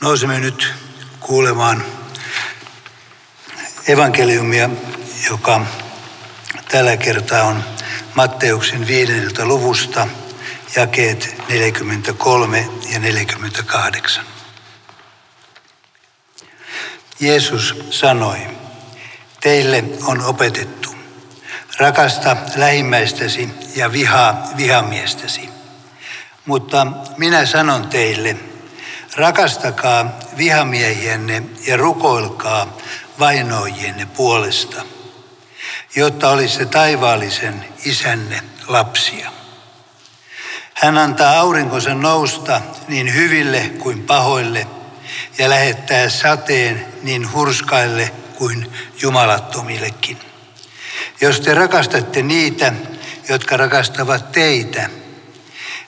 Nousemme nyt kuulemaan evankeliumia, joka tällä kertaa on Matteuksen viidenneltä luvusta, jakeet 43 ja 48. Jeesus sanoi, teille on opetettu, rakasta lähimmäistäsi ja vihaa vihamiestäsi. Mutta minä sanon teille, Rakastakaa vihamiehienne ja rukoilkaa vainoijienne puolesta, jotta olisitte taivaallisen isänne lapsia. Hän antaa aurinkonsa nousta niin hyville kuin pahoille ja lähettää sateen niin hurskaille kuin jumalattomillekin. Jos te rakastatte niitä, jotka rakastavat teitä,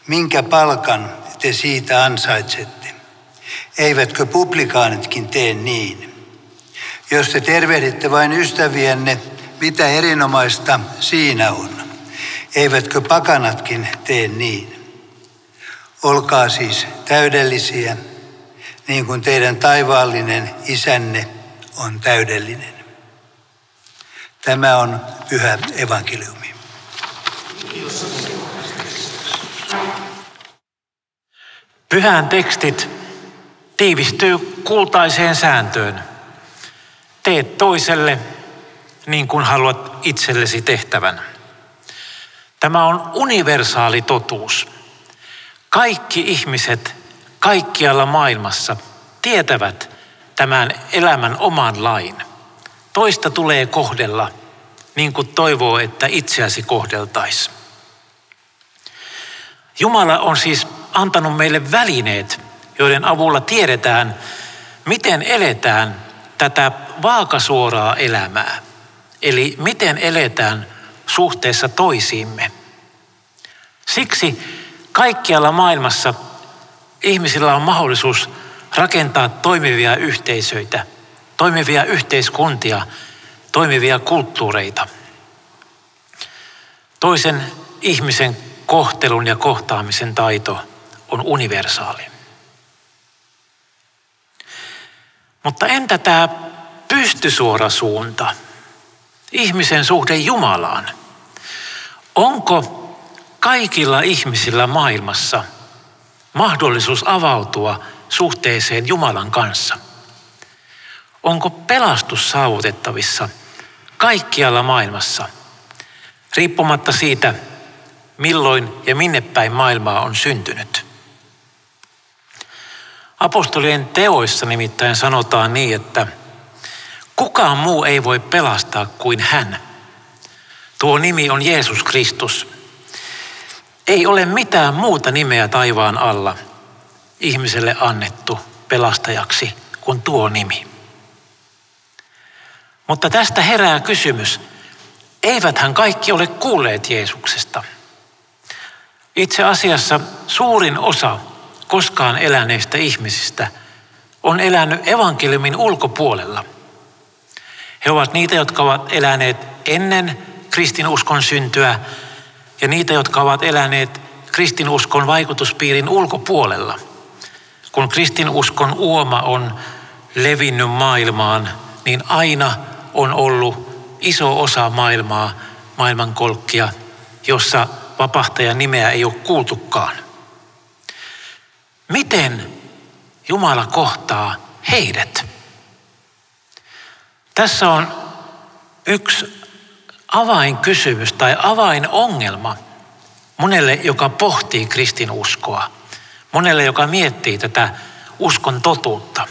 minkä palkan te siitä ansaitsette? Eivätkö publikaanitkin tee niin? Jos te tervehditte vain ystävienne, mitä erinomaista siinä on? Eivätkö pakanatkin tee niin? Olkaa siis täydellisiä, niin kuin teidän taivaallinen isänne on täydellinen. Tämä on pyhä evankeliumi. Pyhän tekstit tiivistyy kultaiseen sääntöön. Teet toiselle niin kuin haluat itsellesi tehtävän. Tämä on universaali totuus. Kaikki ihmiset kaikkialla maailmassa tietävät tämän elämän oman lain. Toista tulee kohdella niin kuin toivoo, että itseäsi kohdeltaisiin. Jumala on siis antanut meille välineet joiden avulla tiedetään, miten eletään tätä vaakasuoraa elämää. Eli miten eletään suhteessa toisiimme. Siksi kaikkialla maailmassa ihmisillä on mahdollisuus rakentaa toimivia yhteisöitä, toimivia yhteiskuntia, toimivia kulttuureita. Toisen ihmisen kohtelun ja kohtaamisen taito on universaali. Mutta entä tämä pystysuora suunta, ihmisen suhde Jumalaan? Onko kaikilla ihmisillä maailmassa mahdollisuus avautua suhteeseen Jumalan kanssa? Onko pelastus saavutettavissa kaikkialla maailmassa, riippumatta siitä, milloin ja minne päin maailmaa on syntynyt? Apostolien teoissa nimittäin sanotaan niin, että kukaan muu ei voi pelastaa kuin hän. Tuo nimi on Jeesus Kristus. Ei ole mitään muuta nimeä taivaan alla ihmiselle annettu pelastajaksi kuin tuo nimi. Mutta tästä herää kysymys, eiväthän kaikki ole kuulleet Jeesuksesta. Itse asiassa suurin osa koskaan eläneistä ihmisistä on elänyt evankeliumin ulkopuolella. He ovat niitä, jotka ovat eläneet ennen kristinuskon syntyä ja niitä, jotka ovat eläneet kristinuskon vaikutuspiirin ulkopuolella. Kun kristinuskon uoma on levinnyt maailmaan, niin aina on ollut iso osa maailmaa, maailmankolkkia, jossa vapahtajan nimeä ei ole kuultukaan. Miten Jumala kohtaa heidät? Tässä on yksi avainkysymys tai avainongelma monelle, joka pohtii kristinuskoa. Monelle, joka miettii tätä uskon totuutta.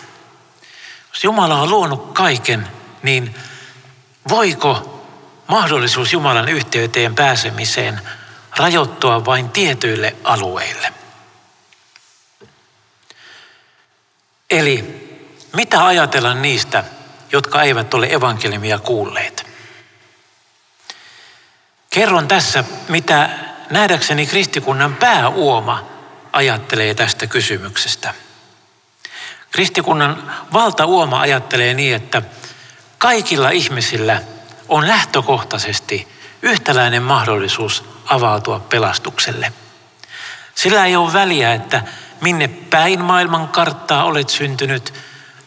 Jos Jumala on luonut kaiken, niin voiko mahdollisuus Jumalan yhteyteen pääsemiseen rajoittua vain tietyille alueille? Eli mitä ajatella niistä, jotka eivät ole evankeliumia kuulleet? Kerron tässä, mitä nähdäkseni kristikunnan pääuoma ajattelee tästä kysymyksestä. Kristikunnan valtauoma ajattelee niin, että kaikilla ihmisillä on lähtökohtaisesti yhtäläinen mahdollisuus avautua pelastukselle. Sillä ei ole väliä, että minne päin maailman karttaa olet syntynyt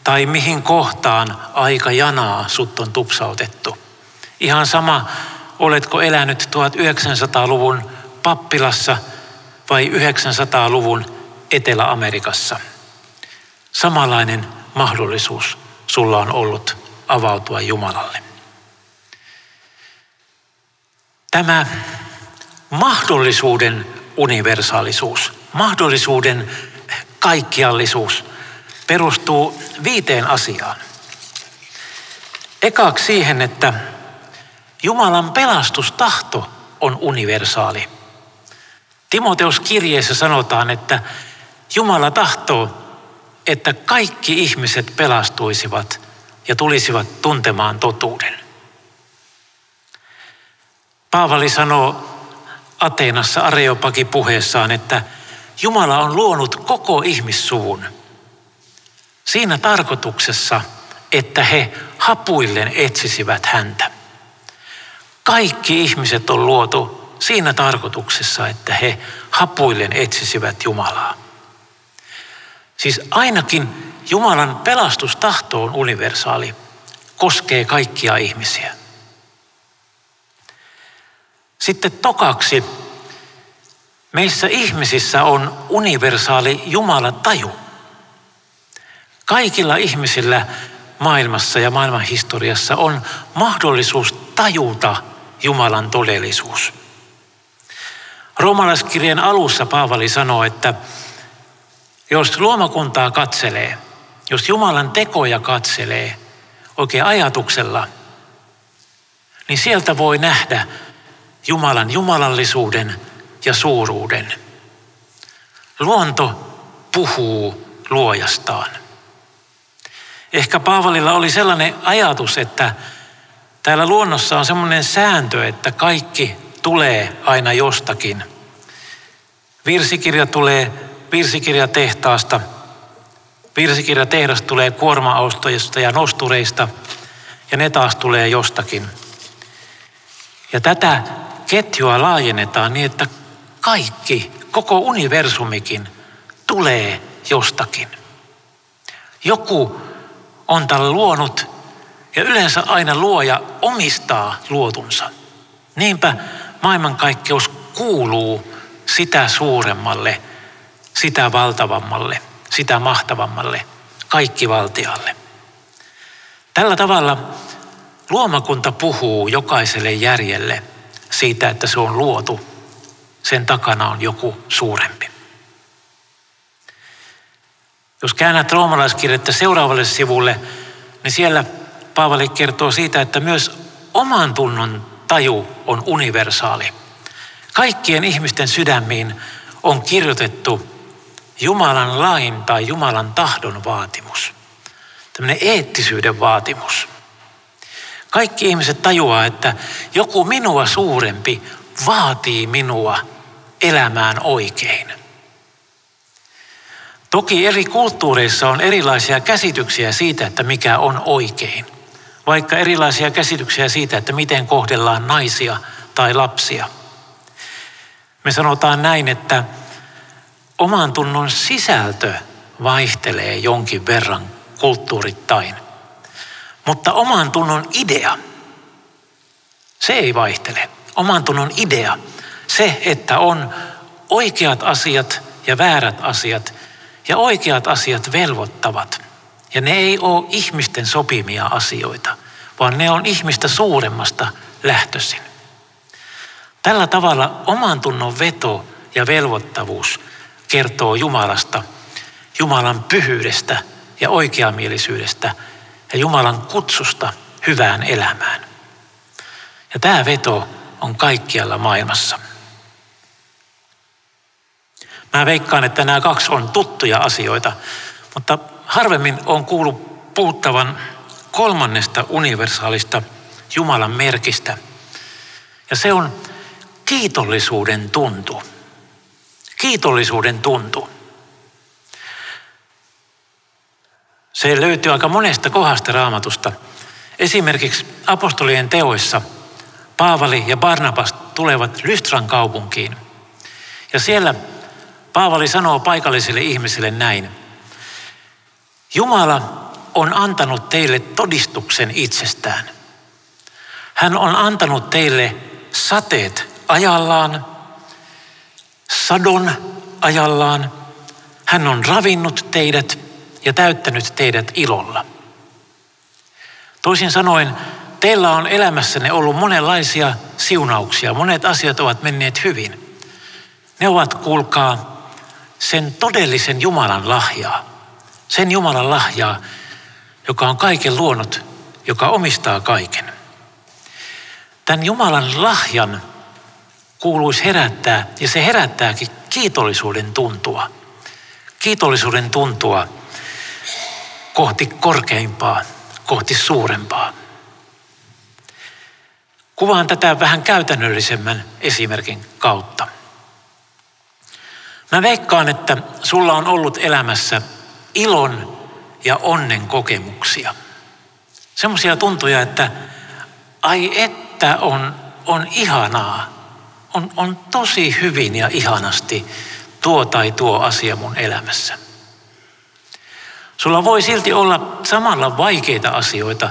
tai mihin kohtaan aika janaa sut on tupsautettu. Ihan sama, oletko elänyt 1900-luvun pappilassa vai 900-luvun Etelä-Amerikassa. Samanlainen mahdollisuus sulla on ollut avautua Jumalalle. Tämä mahdollisuuden universaalisuus, mahdollisuuden kaikkiallisuus perustuu viiteen asiaan. Ekaksi siihen, että Jumalan pelastustahto on universaali. Timoteus kirjeessä sanotaan, että Jumala tahtoo, että kaikki ihmiset pelastuisivat ja tulisivat tuntemaan totuuden. Paavali sanoo Ateenassa Areopagi puheessaan, että Jumala on luonut koko ihmissuvun siinä tarkoituksessa, että he hapuillen etsisivät häntä. Kaikki ihmiset on luotu siinä tarkoituksessa, että he hapuillen etsisivät Jumalaa. Siis ainakin Jumalan pelastustahto on universaali, koskee kaikkia ihmisiä. Sitten tokaksi, meissä ihmisissä on universaali Jumalan taju. Kaikilla ihmisillä maailmassa ja maailman historiassa on mahdollisuus tajuta Jumalan todellisuus. Roomalaiskirjeen alussa Paavali sanoo, että jos luomakuntaa katselee, jos Jumalan tekoja katselee oikein ajatuksella, niin sieltä voi nähdä Jumalan jumalallisuuden ja suuruuden. Luonto puhuu luojastaan. Ehkä Paavalilla oli sellainen ajatus, että täällä luonnossa on semmoinen sääntö, että kaikki tulee aina jostakin. Virsikirja tulee virsikirjatehtaasta. Virsikirjatehdas tulee kuorma-autoista ja nostureista ja ne taas tulee jostakin. Ja tätä ketjua laajennetaan niin, että kaikki, koko universumikin tulee jostakin. Joku on tällä luonut ja yleensä aina luoja omistaa luotunsa. Niinpä maailmankaikkeus kuuluu sitä suuremmalle, sitä valtavammalle, sitä mahtavammalle, kaikkivaltialle. Tällä tavalla luomakunta puhuu jokaiselle järjelle – siitä, että se on luotu. Sen takana on joku suurempi. Jos käännät roomalaiskirjettä seuraavalle sivulle, niin siellä Paavali kertoo siitä, että myös oman tunnon taju on universaali. Kaikkien ihmisten sydämiin on kirjoitettu Jumalan lain tai Jumalan tahdon vaatimus. Tämmöinen eettisyyden vaatimus. Kaikki ihmiset tajuaa, että joku minua suurempi vaatii minua elämään oikein. Toki eri kulttuureissa on erilaisia käsityksiä siitä, että mikä on oikein. Vaikka erilaisia käsityksiä siitä, että miten kohdellaan naisia tai lapsia. Me sanotaan näin, että oman tunnon sisältö vaihtelee jonkin verran kulttuurittain. Mutta oman tunnon idea, se ei vaihtele. Oman tunnon idea, se, että on oikeat asiat ja väärät asiat ja oikeat asiat velvoittavat. Ja ne ei ole ihmisten sopimia asioita, vaan ne on ihmistä suuremmasta lähtöisin. Tällä tavalla oman tunnon veto ja velvoittavuus kertoo Jumalasta, Jumalan pyhyydestä ja oikeamielisyydestä ja Jumalan kutsusta hyvään elämään. Ja tämä veto on kaikkialla maailmassa. Mä veikkaan, että nämä kaksi on tuttuja asioita, mutta harvemmin on kuullut puhuttavan kolmannesta universaalista Jumalan merkistä. Ja se on kiitollisuuden tuntu. Kiitollisuuden tuntu. Se löytyy aika monesta kohdasta raamatusta. Esimerkiksi apostolien teoissa Paavali ja Barnabas tulevat Lystran kaupunkiin. Ja siellä Paavali sanoo paikallisille ihmisille näin. Jumala on antanut teille todistuksen itsestään. Hän on antanut teille sateet ajallaan, sadon ajallaan. Hän on ravinnut teidät ja täyttänyt teidät ilolla. Toisin sanoen, teillä on elämässänne ollut monenlaisia siunauksia. Monet asiat ovat menneet hyvin. Ne ovat, kuulkaa, sen todellisen Jumalan lahjaa. Sen Jumalan lahjaa, joka on kaiken luonut, joka omistaa kaiken. Tämän Jumalan lahjan kuuluisi herättää, ja se herättääkin kiitollisuuden tuntua. Kiitollisuuden tuntua kohti korkeimpaa, kohti suurempaa. Kuvaan tätä vähän käytännöllisemmän esimerkin kautta. Mä veikkaan, että sulla on ollut elämässä ilon ja onnen kokemuksia. Semmoisia tuntuja, että ai että on, on ihanaa, on, on tosi hyvin ja ihanasti tuo tai tuo asia mun elämässä. Sulla voi silti olla samalla vaikeita asioita,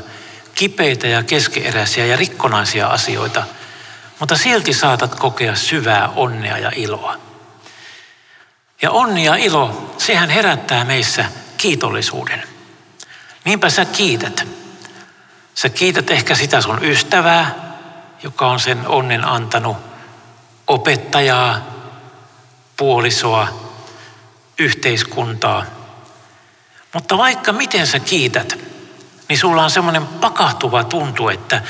kipeitä ja keskeeräisiä ja rikkonaisia asioita, mutta silti saatat kokea syvää onnea ja iloa. Ja onni ja ilo, sehän herättää meissä kiitollisuuden. Niinpä sä kiität. Sä kiität ehkä sitä sun ystävää, joka on sen onnen antanut, opettajaa, puolisoa, yhteiskuntaa. Mutta vaikka miten sä kiität, niin sulla on semmoinen pakahtuva tuntu, että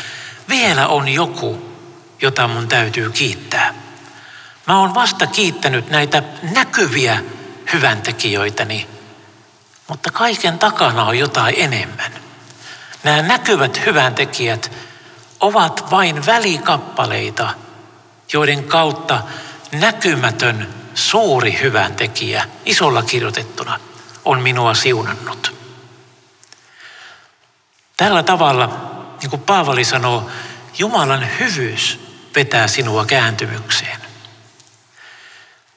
vielä on joku, jota mun täytyy kiittää. Mä oon vasta kiittänyt näitä näkyviä hyväntekijöitäni, mutta kaiken takana on jotain enemmän. Nämä näkyvät hyväntekijät ovat vain välikappaleita, joiden kautta näkymätön suuri hyväntekijä, isolla kirjoitettuna, on minua siunannut. Tällä tavalla, niin kuin Paavali sanoo, Jumalan hyvyys vetää sinua kääntymykseen.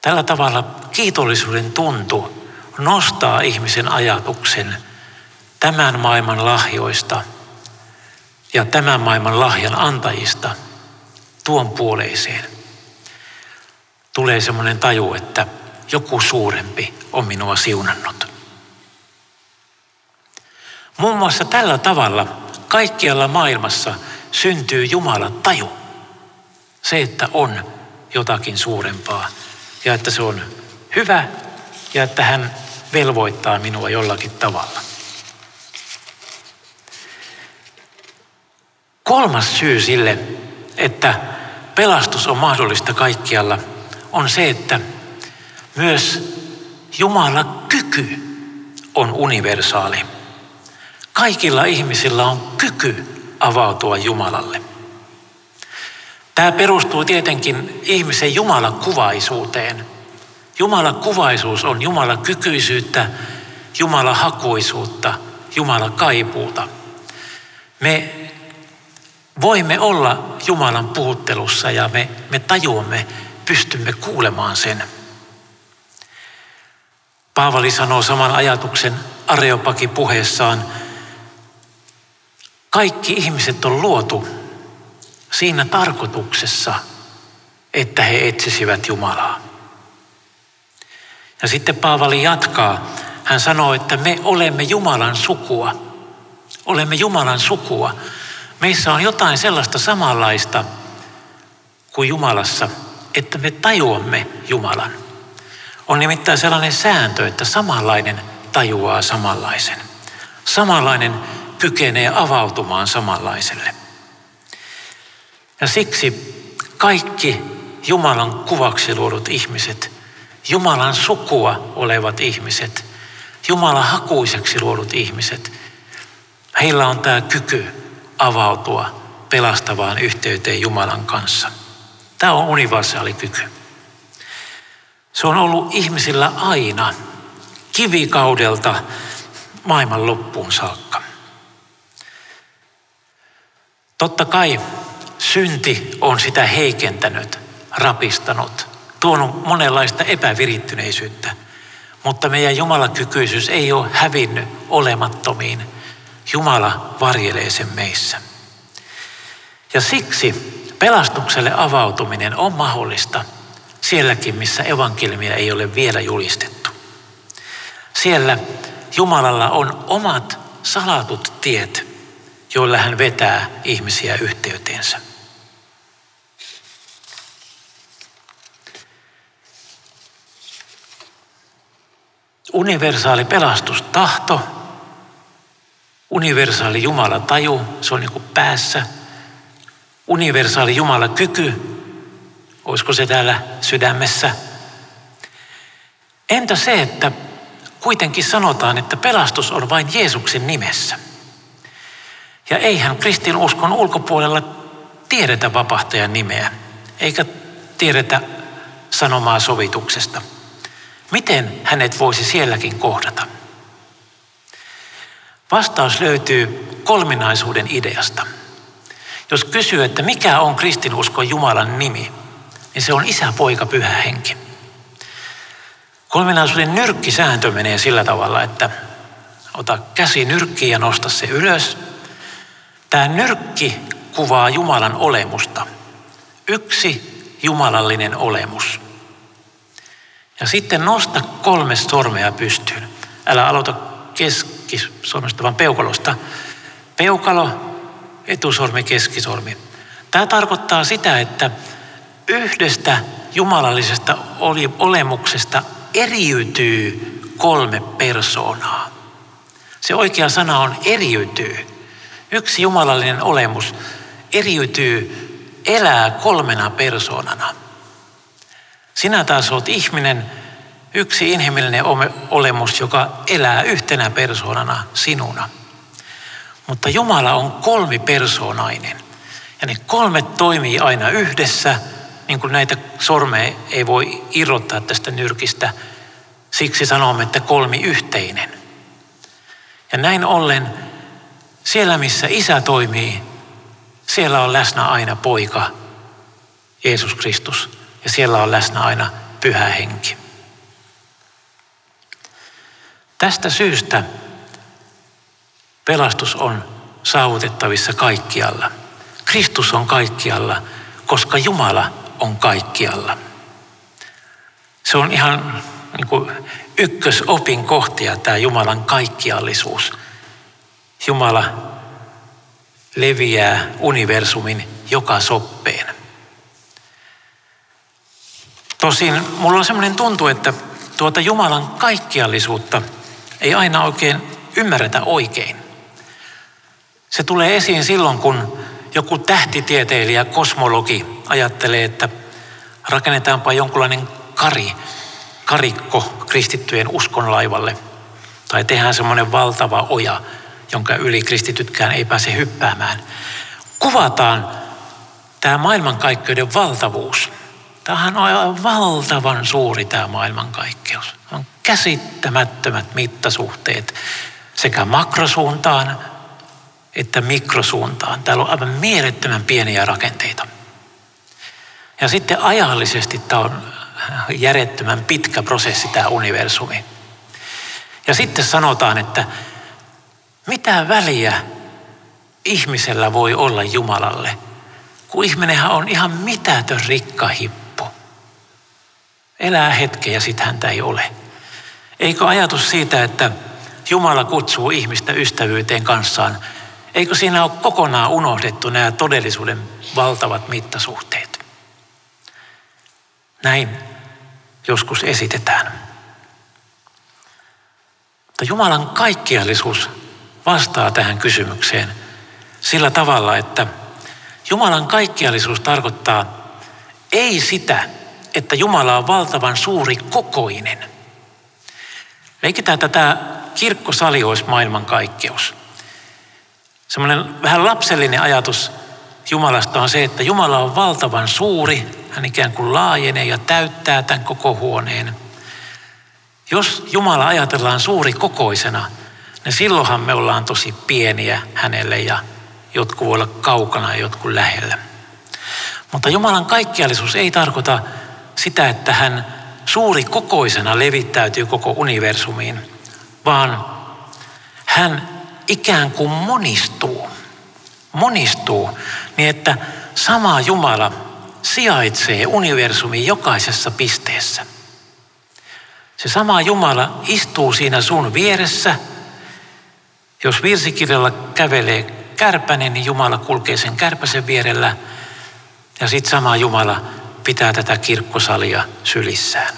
Tällä tavalla kiitollisuuden tuntu nostaa ihmisen ajatuksen tämän maailman lahjoista ja tämän maailman lahjan antajista tuon puoleiseen. Tulee semmoinen taju, että joku suurempi on minua siunannut. Muun muassa tällä tavalla kaikkialla maailmassa syntyy Jumalan taju. Se, että on jotakin suurempaa ja että se on hyvä ja että hän velvoittaa minua jollakin tavalla. Kolmas syy sille, että pelastus on mahdollista kaikkialla, on se, että myös Jumala kyky on universaali. Kaikilla ihmisillä on kyky avautua Jumalalle. Tämä perustuu tietenkin ihmisen jumalakuvaisuuteen. Jumalakuvaisuus on jumalakykyisyyttä, jumalahakuisuutta, jumalakaipuuta. Me voimme olla Jumalan puhuttelussa ja me, me tajuamme, pystymme kuulemaan sen. Paavali sanoo saman ajatuksen Areopaki puheessaan. Kaikki ihmiset on luotu siinä tarkoituksessa, että he etsisivät Jumalaa. Ja sitten Paavali jatkaa. Hän sanoo, että me olemme Jumalan sukua. Olemme Jumalan sukua. Meissä on jotain sellaista samanlaista kuin Jumalassa, että me tajuamme Jumalan. On nimittäin sellainen sääntö, että samanlainen tajuaa samanlaisen. Samanlainen kykenee avautumaan samanlaiselle. Ja siksi kaikki Jumalan kuvaksi luodut ihmiset, Jumalan sukua olevat ihmiset, Jumalan hakuiseksi luodut ihmiset, heillä on tämä kyky avautua pelastavaan yhteyteen Jumalan kanssa. Tämä on universaali kyky. Se on ollut ihmisillä aina kivikaudelta maailman loppuun saakka. Totta kai synti on sitä heikentänyt, rapistanut, tuonut monenlaista epävirittyneisyyttä. Mutta meidän Jumalakykyisyys ei ole hävinnyt olemattomiin. Jumala varjelee sen meissä. Ja siksi pelastukselle avautuminen on mahdollista sielläkin, missä evankeliumia ei ole vielä julistettu. Siellä Jumalalla on omat salatut tiet, joilla hän vetää ihmisiä yhteyteensä. Universaali pelastustahto, universaali Jumala taju, se on niin kuin päässä. Universaali Jumala kyky, olisiko se täällä sydämessä? Entä se, että kuitenkin sanotaan, että pelastus on vain Jeesuksen nimessä? Ja eihän kristinuskon ulkopuolella tiedetä vapahtajan nimeä, eikä tiedetä sanomaa sovituksesta. Miten hänet voisi sielläkin kohdata? Vastaus löytyy kolminaisuuden ideasta. Jos kysyy, että mikä on kristinuskon Jumalan nimi, niin se on isä, poika, pyhä henki. Kolminaisuuden nyrkkisääntö menee sillä tavalla, että ota käsi nyrkkiin ja nosta se ylös. Tämä nyrkki kuvaa Jumalan olemusta. Yksi jumalallinen olemus. Ja sitten nosta kolme sormea pystyyn. Älä aloita keskisormesta, vaan peukalosta. Peukalo, etusormi, keskisormi. Tämä tarkoittaa sitä, että yhdestä jumalallisesta olemuksesta eriytyy kolme persoonaa. Se oikea sana on eriytyy. Yksi jumalallinen olemus eriytyy, elää kolmena persoonana. Sinä taas olet ihminen, yksi inhimillinen olemus, joka elää yhtenä persoonana sinuna. Mutta Jumala on kolmipersoonainen. Ja ne kolme toimii aina yhdessä, niin kuin näitä sormeja ei voi irrottaa tästä nyrkistä. Siksi sanomme, että kolmi yhteinen. Ja näin ollen, siellä missä isä toimii, siellä on läsnä aina poika, Jeesus Kristus ja siellä on läsnä aina pyhä henki. Tästä syystä pelastus on saavutettavissa kaikkialla. Kristus on kaikkialla, koska Jumala on kaikkialla. Se on ihan niin kuin ykkösopin kohtia tämä Jumalan kaikkiallisuus. Jumala leviää universumin joka soppeen. Tosin mulla on semmoinen tuntu, että tuota Jumalan kaikkiallisuutta ei aina oikein ymmärretä oikein. Se tulee esiin silloin, kun joku tähtitieteilijä, kosmologi ajattelee, että rakennetaanpa jonkunlainen kari, karikko kristittyjen uskonlaivalle. Tai tehdään semmoinen valtava oja, jonka yli kristitytkään ei pääse hyppäämään. Kuvataan tämä maailmankaikkeuden valtavuus – Tämähän on aivan valtavan suuri tämä maailmankaikkeus. On käsittämättömät mittasuhteet sekä makrosuuntaan että mikrosuuntaan. Täällä on aivan mielettömän pieniä rakenteita. Ja sitten ajallisesti tämä on järjettömän pitkä prosessi tämä universumi. Ja sitten sanotaan, että mitä väliä ihmisellä voi olla Jumalalle, kun ihminenhän on ihan mitätön rikkahippu elää hetken ja sitten häntä ei ole. Eikö ajatus siitä, että Jumala kutsuu ihmistä ystävyyteen kanssaan, eikö siinä ole kokonaan unohdettu nämä todellisuuden valtavat mittasuhteet? Näin joskus esitetään. Mutta Jumalan kaikkiallisuus vastaa tähän kysymykseen sillä tavalla, että Jumalan kaikkiallisuus tarkoittaa ei sitä, että Jumala on valtavan suuri kokoinen. Leikitään tätä kirkkosali olisi maailmankaikkeus. Semmoinen vähän lapsellinen ajatus Jumalasta on se, että Jumala on valtavan suuri, hän ikään kuin laajenee ja täyttää tämän koko huoneen. Jos Jumala ajatellaan suuri kokoisena, niin silloinhan me ollaan tosi pieniä hänelle ja jotkut voi olla kaukana ja jotkut lähellä. Mutta Jumalan kaikkiallisuus ei tarkoita sitä, että hän suuri kokoisena levittäytyy koko universumiin, vaan hän ikään kuin monistuu. Monistuu niin, että sama Jumala sijaitsee universumin jokaisessa pisteessä. Se sama Jumala istuu siinä sun vieressä. Jos virsikirjalla kävelee kärpänen, niin Jumala kulkee sen kärpäsen vierellä. Ja sitten sama Jumala pitää tätä kirkkosalia sylissään.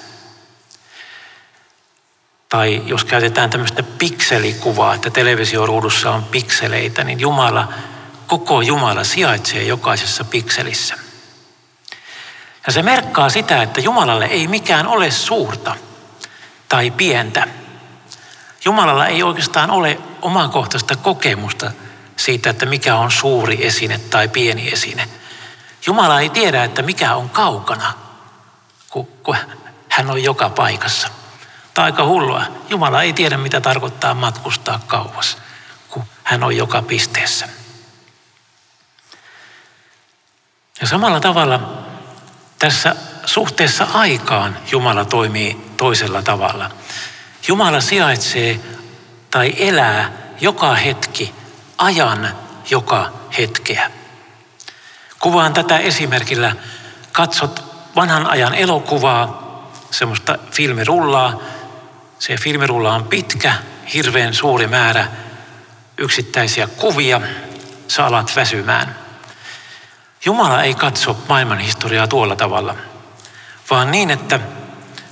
Tai jos käytetään tämmöistä pikselikuvaa, että televisioruudussa on pikseleitä, niin Jumala, koko Jumala sijaitsee jokaisessa pikselissä. Ja se merkkaa sitä, että Jumalalle ei mikään ole suurta tai pientä. Jumalalla ei oikeastaan ole omakohtaista kokemusta siitä, että mikä on suuri esine tai pieni esine. Jumala ei tiedä, että mikä on kaukana, kun, hän on joka paikassa. Tämä aika hullua. Jumala ei tiedä, mitä tarkoittaa matkustaa kauas, kun hän on joka pisteessä. Ja samalla tavalla tässä suhteessa aikaan Jumala toimii toisella tavalla. Jumala sijaitsee tai elää joka hetki ajan joka hetkeä. Kuvaan tätä esimerkillä. Katsot vanhan ajan elokuvaa, semmoista filmirullaa. Se filmirulla on pitkä, hirveän suuri määrä yksittäisiä kuvia. Sä alat väsymään. Jumala ei katso maailmanhistoriaa tuolla tavalla, vaan niin, että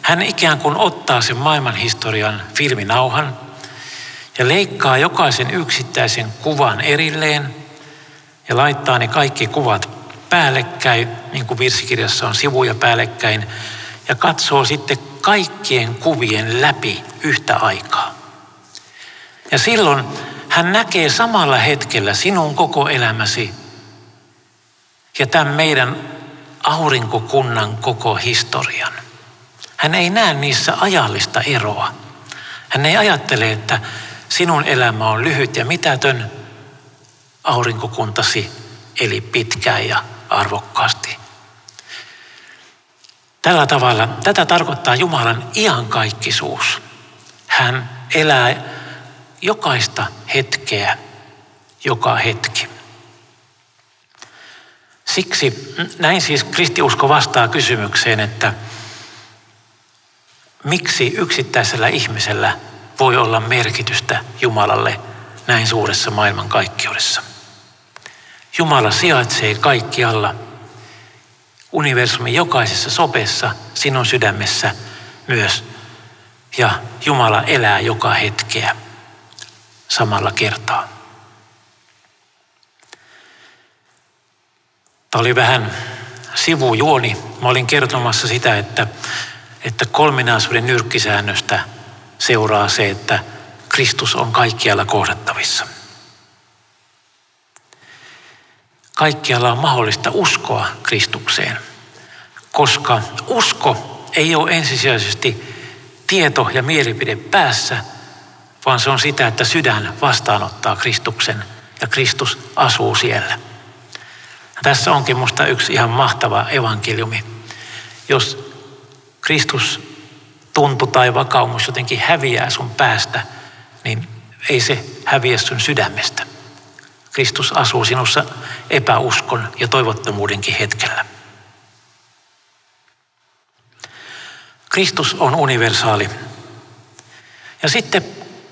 hän ikään kuin ottaa sen maailmanhistorian filminauhan ja leikkaa jokaisen yksittäisen kuvan erilleen ja laittaa ne kaikki kuvat päällekkäin, niin kuin virsikirjassa on sivuja päällekkäin, ja katsoo sitten kaikkien kuvien läpi yhtä aikaa. Ja silloin hän näkee samalla hetkellä sinun koko elämäsi ja tämän meidän aurinkokunnan koko historian. Hän ei näe niissä ajallista eroa. Hän ei ajattele, että sinun elämä on lyhyt ja mitätön, aurinkokuntasi eli pitkään ja arvokkaasti. Tällä tavalla, tätä tarkoittaa Jumalan iankaikkisuus. Hän elää jokaista hetkeä, joka hetki. Siksi näin siis kristiusko vastaa kysymykseen, että miksi yksittäisellä ihmisellä voi olla merkitystä Jumalalle näin suuressa maailmankaikkeudessa. Jumala sijaitsee kaikkialla, universumin jokaisessa sopessa, sinun sydämessä myös. Ja Jumala elää joka hetkeä samalla kertaa. Tämä oli vähän sivujuoni. Mä olin kertomassa sitä, että, että kolminaisuuden nyrkkisäännöstä seuraa se, että Kristus on kaikkialla kohdattavissa. Kaikkialla on mahdollista uskoa Kristukseen, koska usko ei ole ensisijaisesti tieto ja mielipide päässä, vaan se on sitä, että sydän vastaanottaa Kristuksen ja Kristus asuu siellä. Tässä onkin minusta yksi ihan mahtava evankeliumi. Jos Kristus tuntu tai vakaumus jotenkin häviää sun päästä, niin ei se häviä sun sydämestä. Kristus asuu sinussa epäuskon ja toivottomuudenkin hetkellä. Kristus on universaali. Ja sitten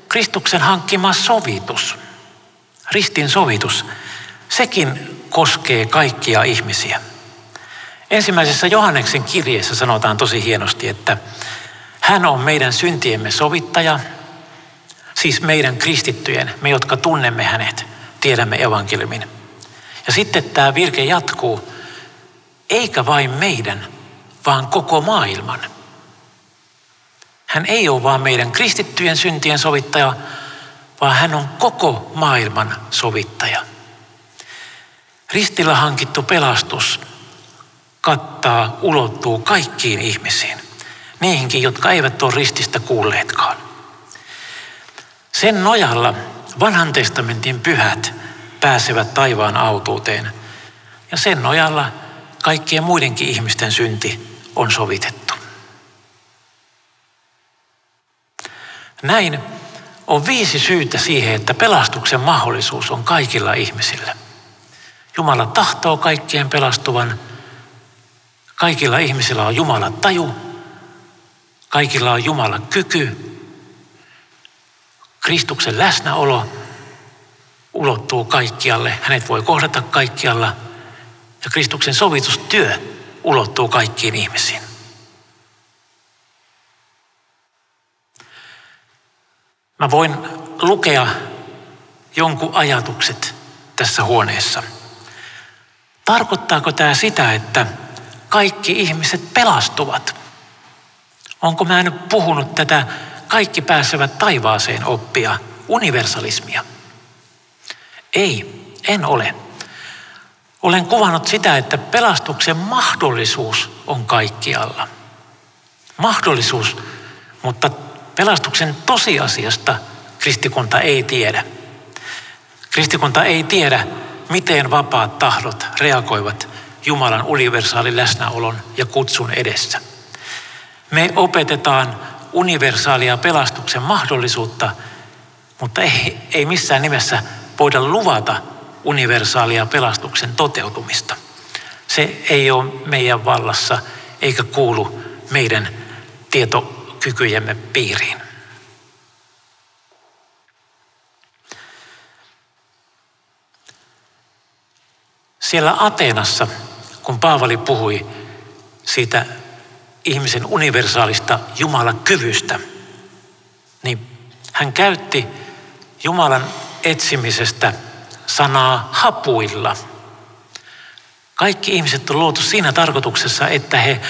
Kristuksen hankkima sovitus, ristin sovitus, sekin koskee kaikkia ihmisiä. Ensimmäisessä Johanneksen kirjeessä sanotaan tosi hienosti, että hän on meidän syntiemme sovittaja, siis meidän kristittyjen, me jotka tunnemme hänet, tiedämme evankeliumin. Ja sitten tämä virke jatkuu, eikä vain meidän, vaan koko maailman. Hän ei ole vain meidän kristittyjen syntien sovittaja, vaan hän on koko maailman sovittaja. Ristillä hankittu pelastus kattaa, ulottuu kaikkiin ihmisiin. Niihinkin, jotka eivät ole rististä kuulleetkaan. Sen nojalla vanhan testamentin pyhät pääsevät taivaan autuuteen. Ja sen nojalla kaikkien muidenkin ihmisten synti on sovitettu. Näin on viisi syytä siihen, että pelastuksen mahdollisuus on kaikilla ihmisillä. Jumala tahtoo kaikkien pelastuvan. Kaikilla ihmisillä on Jumalan taju. Kaikilla on Jumalan kyky. Kristuksen läsnäolo ulottuu kaikkialle. Hänet voi kohdata kaikkialla. Ja Kristuksen sovitustyö ulottuu kaikkiin ihmisiin. Mä voin lukea jonkun ajatukset tässä huoneessa. Tarkoittaako tämä sitä, että kaikki ihmiset pelastuvat? Onko mä nyt puhunut tätä kaikki pääsevät taivaaseen oppia, universalismia? Ei, en ole. Olen kuvannut sitä, että pelastuksen mahdollisuus on kaikkialla. Mahdollisuus, mutta pelastuksen tosiasiasta kristikunta ei tiedä. Kristikunta ei tiedä, miten vapaat tahdot reagoivat Jumalan universaalin läsnäolon ja kutsun edessä. Me opetetaan universaalia pelastuksen mahdollisuutta, mutta ei, ei missään nimessä voida luvata universaalia pelastuksen toteutumista. Se ei ole meidän vallassa eikä kuulu meidän tietokykyjemme piiriin. Siellä Ateenassa, kun Paavali puhui siitä ihmisen universaalista Jumalan kyvystä, niin hän käytti Jumalan etsimisestä sanaa hapuilla. Kaikki ihmiset on luotu siinä tarkoituksessa, että he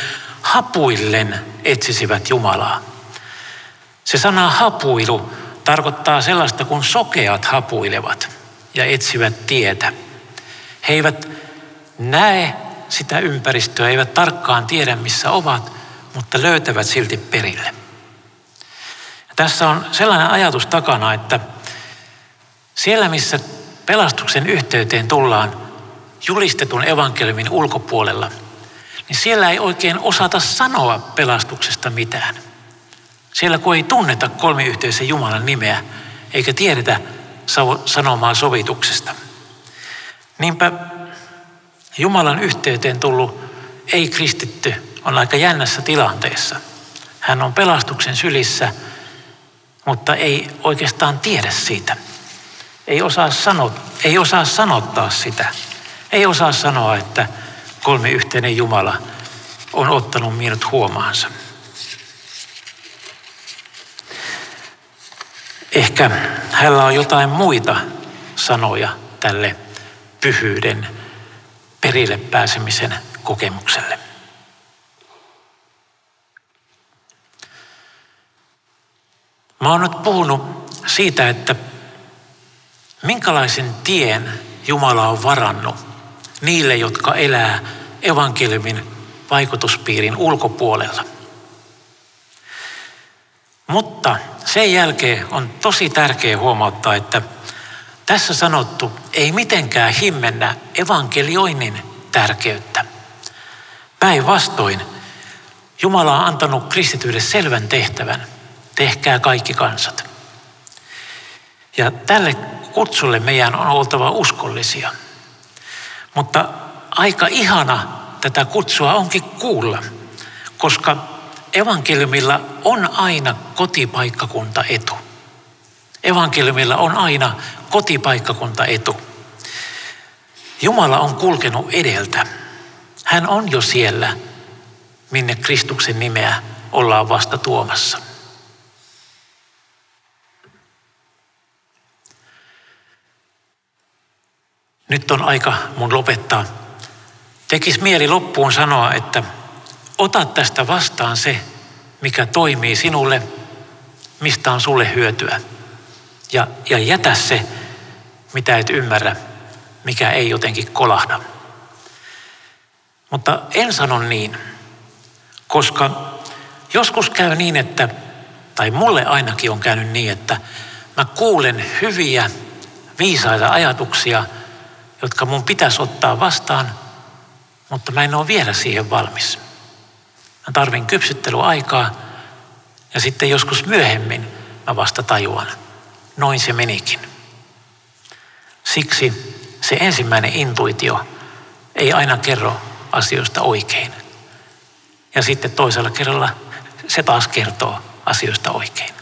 hapuillen etsisivät Jumalaa. Se sana hapuilu tarkoittaa sellaista, kun sokeat hapuilevat ja etsivät tietä. He eivät näe sitä ympäristöä, eivät tarkkaan tiedä missä ovat, mutta löytävät silti perille. Ja tässä on sellainen ajatus takana, että siellä missä pelastuksen yhteyteen tullaan julistetun evankeliumin ulkopuolella, niin siellä ei oikein osata sanoa pelastuksesta mitään. Siellä kun ei tunneta kolmiyhteisen Jumalan nimeä, eikä tiedetä sanomaa sovituksesta. Niinpä Jumalan yhteyteen tullut ei-kristitty on aika jännässä tilanteessa. Hän on pelastuksen sylissä, mutta ei oikeastaan tiedä siitä. Ei osaa, sano, ei osaa sanottaa sitä. Ei osaa sanoa, että kolme yhteinen Jumala on ottanut minut huomaansa. Ehkä hänellä on jotain muita sanoja tälle pyhyyden perille pääsemisen kokemukselle. Mä oon nyt puhunut siitä, että minkälaisen tien Jumala on varannut niille, jotka elää evankeliumin vaikutuspiirin ulkopuolella. Mutta sen jälkeen on tosi tärkeää huomauttaa, että tässä sanottu ei mitenkään himmennä evankelioinnin tärkeyttä. Päinvastoin Jumala on antanut kristityille selvän tehtävän. Tehkää kaikki kansat. Ja tälle kutsulle meidän on oltava uskollisia. Mutta aika ihana tätä kutsua onkin kuulla, koska evankeliumilla on aina kotipaikkakunta etu. Evankeliumilla on aina kotipaikkakunta etu. Jumala on kulkenut edeltä. Hän on jo siellä, minne Kristuksen nimeä ollaan vasta tuomassa. Nyt on aika mun lopettaa. Tekis mieli loppuun sanoa, että ota tästä vastaan se, mikä toimii sinulle, mistä on sulle hyötyä. Ja, ja jätä se, mitä et ymmärrä, mikä ei jotenkin kolahda. Mutta en sano niin, koska joskus käy niin, että, tai mulle ainakin on käynyt niin, että mä kuulen hyviä, viisaita ajatuksia – jotka mun pitäisi ottaa vastaan, mutta mä en ole vielä siihen valmis. Mä tarvin kypsyttelyaikaa ja sitten joskus myöhemmin mä vasta tajuan. Noin se menikin. Siksi se ensimmäinen intuitio ei aina kerro asioista oikein. Ja sitten toisella kerralla se taas kertoo asioista oikein.